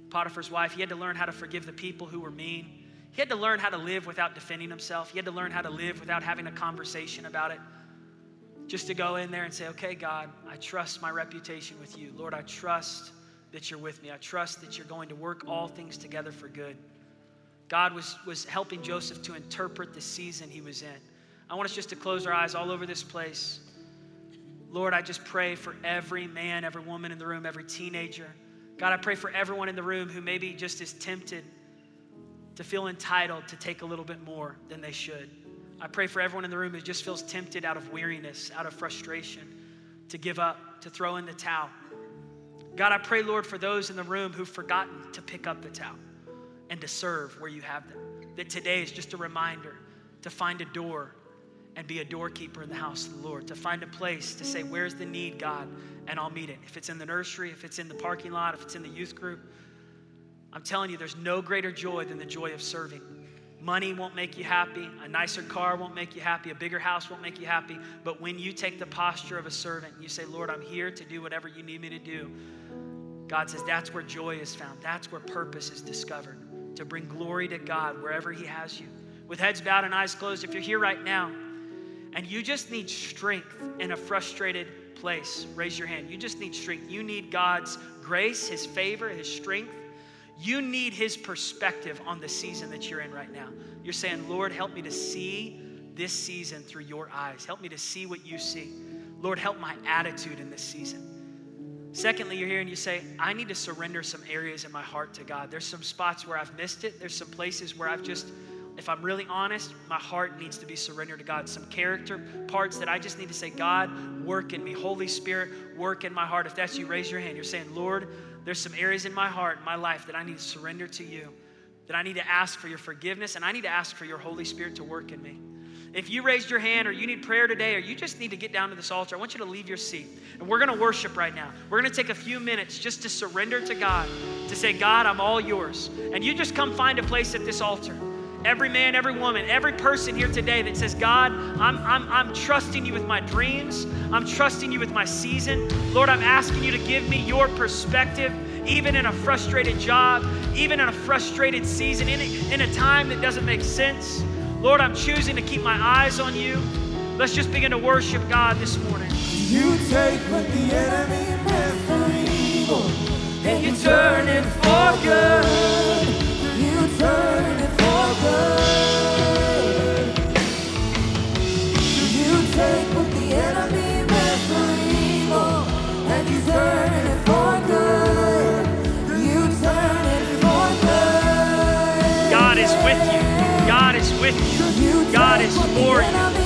Potiphar's wife. He had to learn how to forgive the people who were mean. He had to learn how to live without defending himself. He had to learn how to live without having a conversation about it. Just to go in there and say, okay, God, I trust my reputation with you. Lord, I trust that you're with me. I trust that you're going to work all things together for good. God was, was helping Joseph to interpret the season he was in. I want us just to close our eyes all over this place. Lord, I just pray for every man, every woman in the room, every teenager. God, I pray for everyone in the room who maybe just is tempted to feel entitled to take a little bit more than they should. I pray for everyone in the room who just feels tempted out of weariness, out of frustration, to give up, to throw in the towel. God, I pray, Lord, for those in the room who've forgotten to pick up the towel and to serve where you have them. That today is just a reminder to find a door and be a doorkeeper in the house of the Lord, to find a place to say, Where's the need, God? And I'll meet it. If it's in the nursery, if it's in the parking lot, if it's in the youth group, I'm telling you, there's no greater joy than the joy of serving. Money won't make you happy. A nicer car won't make you happy. A bigger house won't make you happy. But when you take the posture of a servant, and you say, Lord, I'm here to do whatever you need me to do. God says that's where joy is found. That's where purpose is discovered to bring glory to God wherever He has you. With heads bowed and eyes closed, if you're here right now and you just need strength in a frustrated place, raise your hand. You just need strength. You need God's grace, His favor, His strength you need His perspective on the season that you're in right now. You're saying, Lord, help me to see this season through your eyes. Help me to see what you see. Lord, help my attitude in this season. Secondly, you're here and you say, I need to surrender some areas in my heart to God. There's some spots where I've missed it. There's some places where I've just, if I'm really honest, my heart needs to be surrendered to God. Some character parts that I just need to say, God, work in me. Holy Spirit, work in my heart. If that's you, raise your hand. You're saying, Lord, there's some areas in my heart, in my life, that I need to surrender to you, that I need to ask for your forgiveness, and I need to ask for your Holy Spirit to work in me. If you raised your hand or you need prayer today or you just need to get down to this altar, I want you to leave your seat. And we're going to worship right now. We're going to take a few minutes just to surrender to God, to say, God, I'm all yours. And you just come find a place at this altar. Every man, every woman, every person here today that says, God, I'm, I'm, I'm trusting you with my dreams. I'm trusting you with my season. Lord, I'm asking you to give me your perspective, even in a frustrated job, even in a frustrated season, in a, in a time that doesn't make sense. Lord, I'm choosing to keep my eyes on you. Let's just begin to worship God this morning. You take what the enemy meant for evil, and you turn it for good. You turn it God is with you. God is with you. God is for you.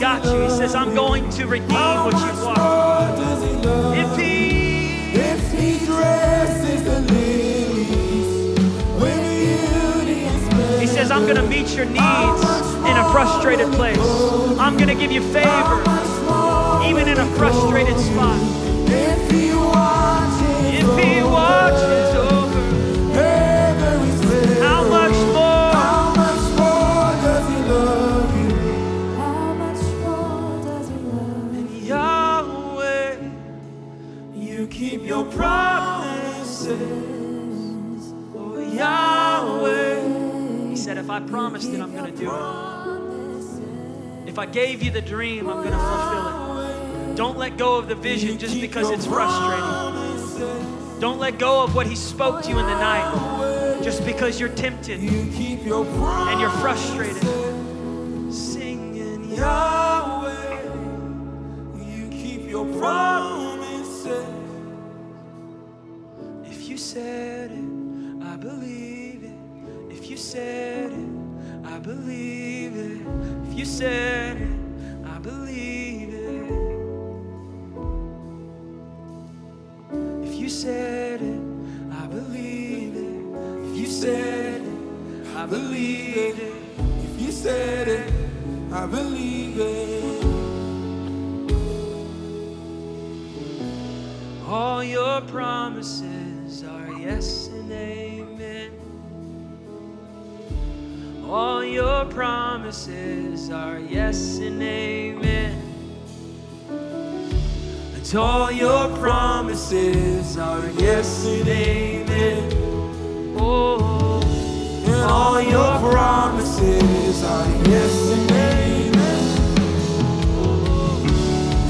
Got you. He says, I'm going to redeem How what you've lost. he? If He, If he dresses the lilies with beauty and splendor, He says, I'm going to meet your needs in a frustrated place. I'm going to give you favor, even in a frustrated spot. If I promised it, I'm going to do it. If I gave you the dream, I'm going to fulfill it. Don't let go of the vision just because it's frustrating. Don't let go of what He spoke to you in the night just because you're tempted you keep your promises. and you're frustrated. Singing, Yahweh, you keep your promises. If you said it, I believe it. If you said it, I believe it. If you said it, I believe it. If you said it, I believe it. If you said it, I believe it. If you said it, I believe it. All your promises are yes and amen. All your promises are yes and amen. And all your promises are yes and amen. Oh, And all your promises are yes and amen.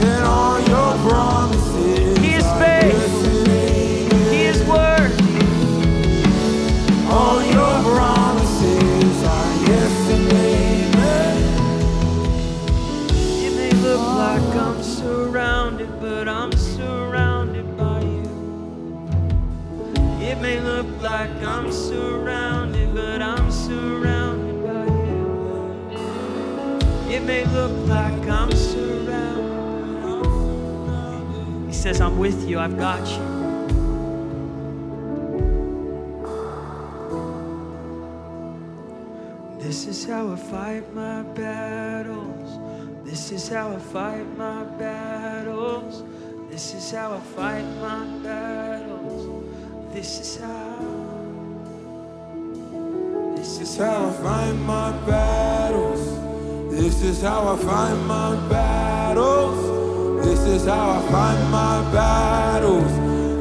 And all your says, I'm with you, I've got you. This is how I fight my battles. This is how I fight my battles. This is how I fight my battles. This is how. This This is is how I fight my battles. This is how I fight my battles. This is how I find my battles.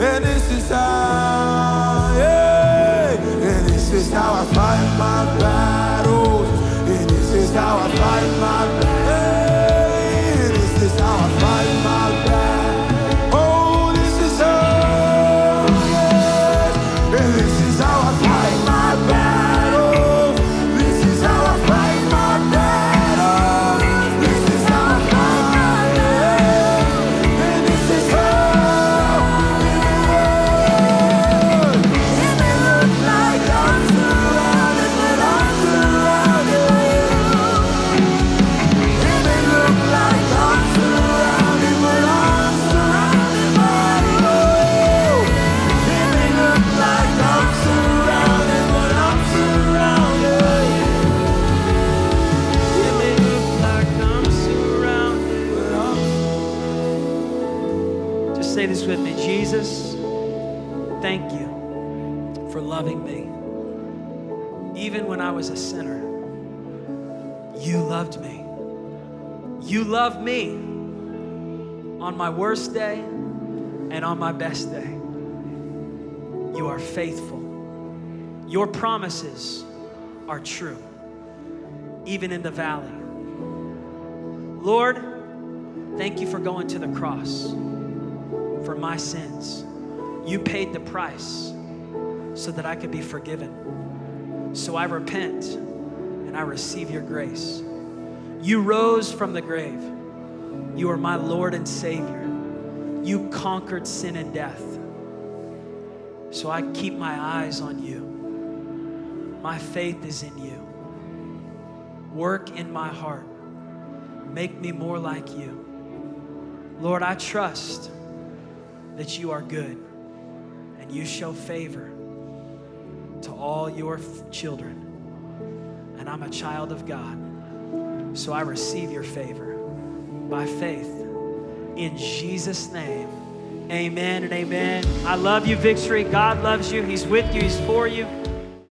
And this is how, yeah. And this is how I find my battles. And this is how I find my battles. On my best day. You are faithful. Your promises are true, even in the valley. Lord, thank you for going to the cross for my sins. You paid the price so that I could be forgiven. So I repent and I receive your grace. You rose from the grave. You are my Lord and Savior. You conquered sin and death. So I keep my eyes on you. My faith is in you. Work in my heart. Make me more like you. Lord, I trust that you are good and you show favor to all your f- children. And I'm a child of God. So I receive your favor by faith. In Jesus' name, amen and amen. I love you, Victory. God loves you. He's with you, He's for you.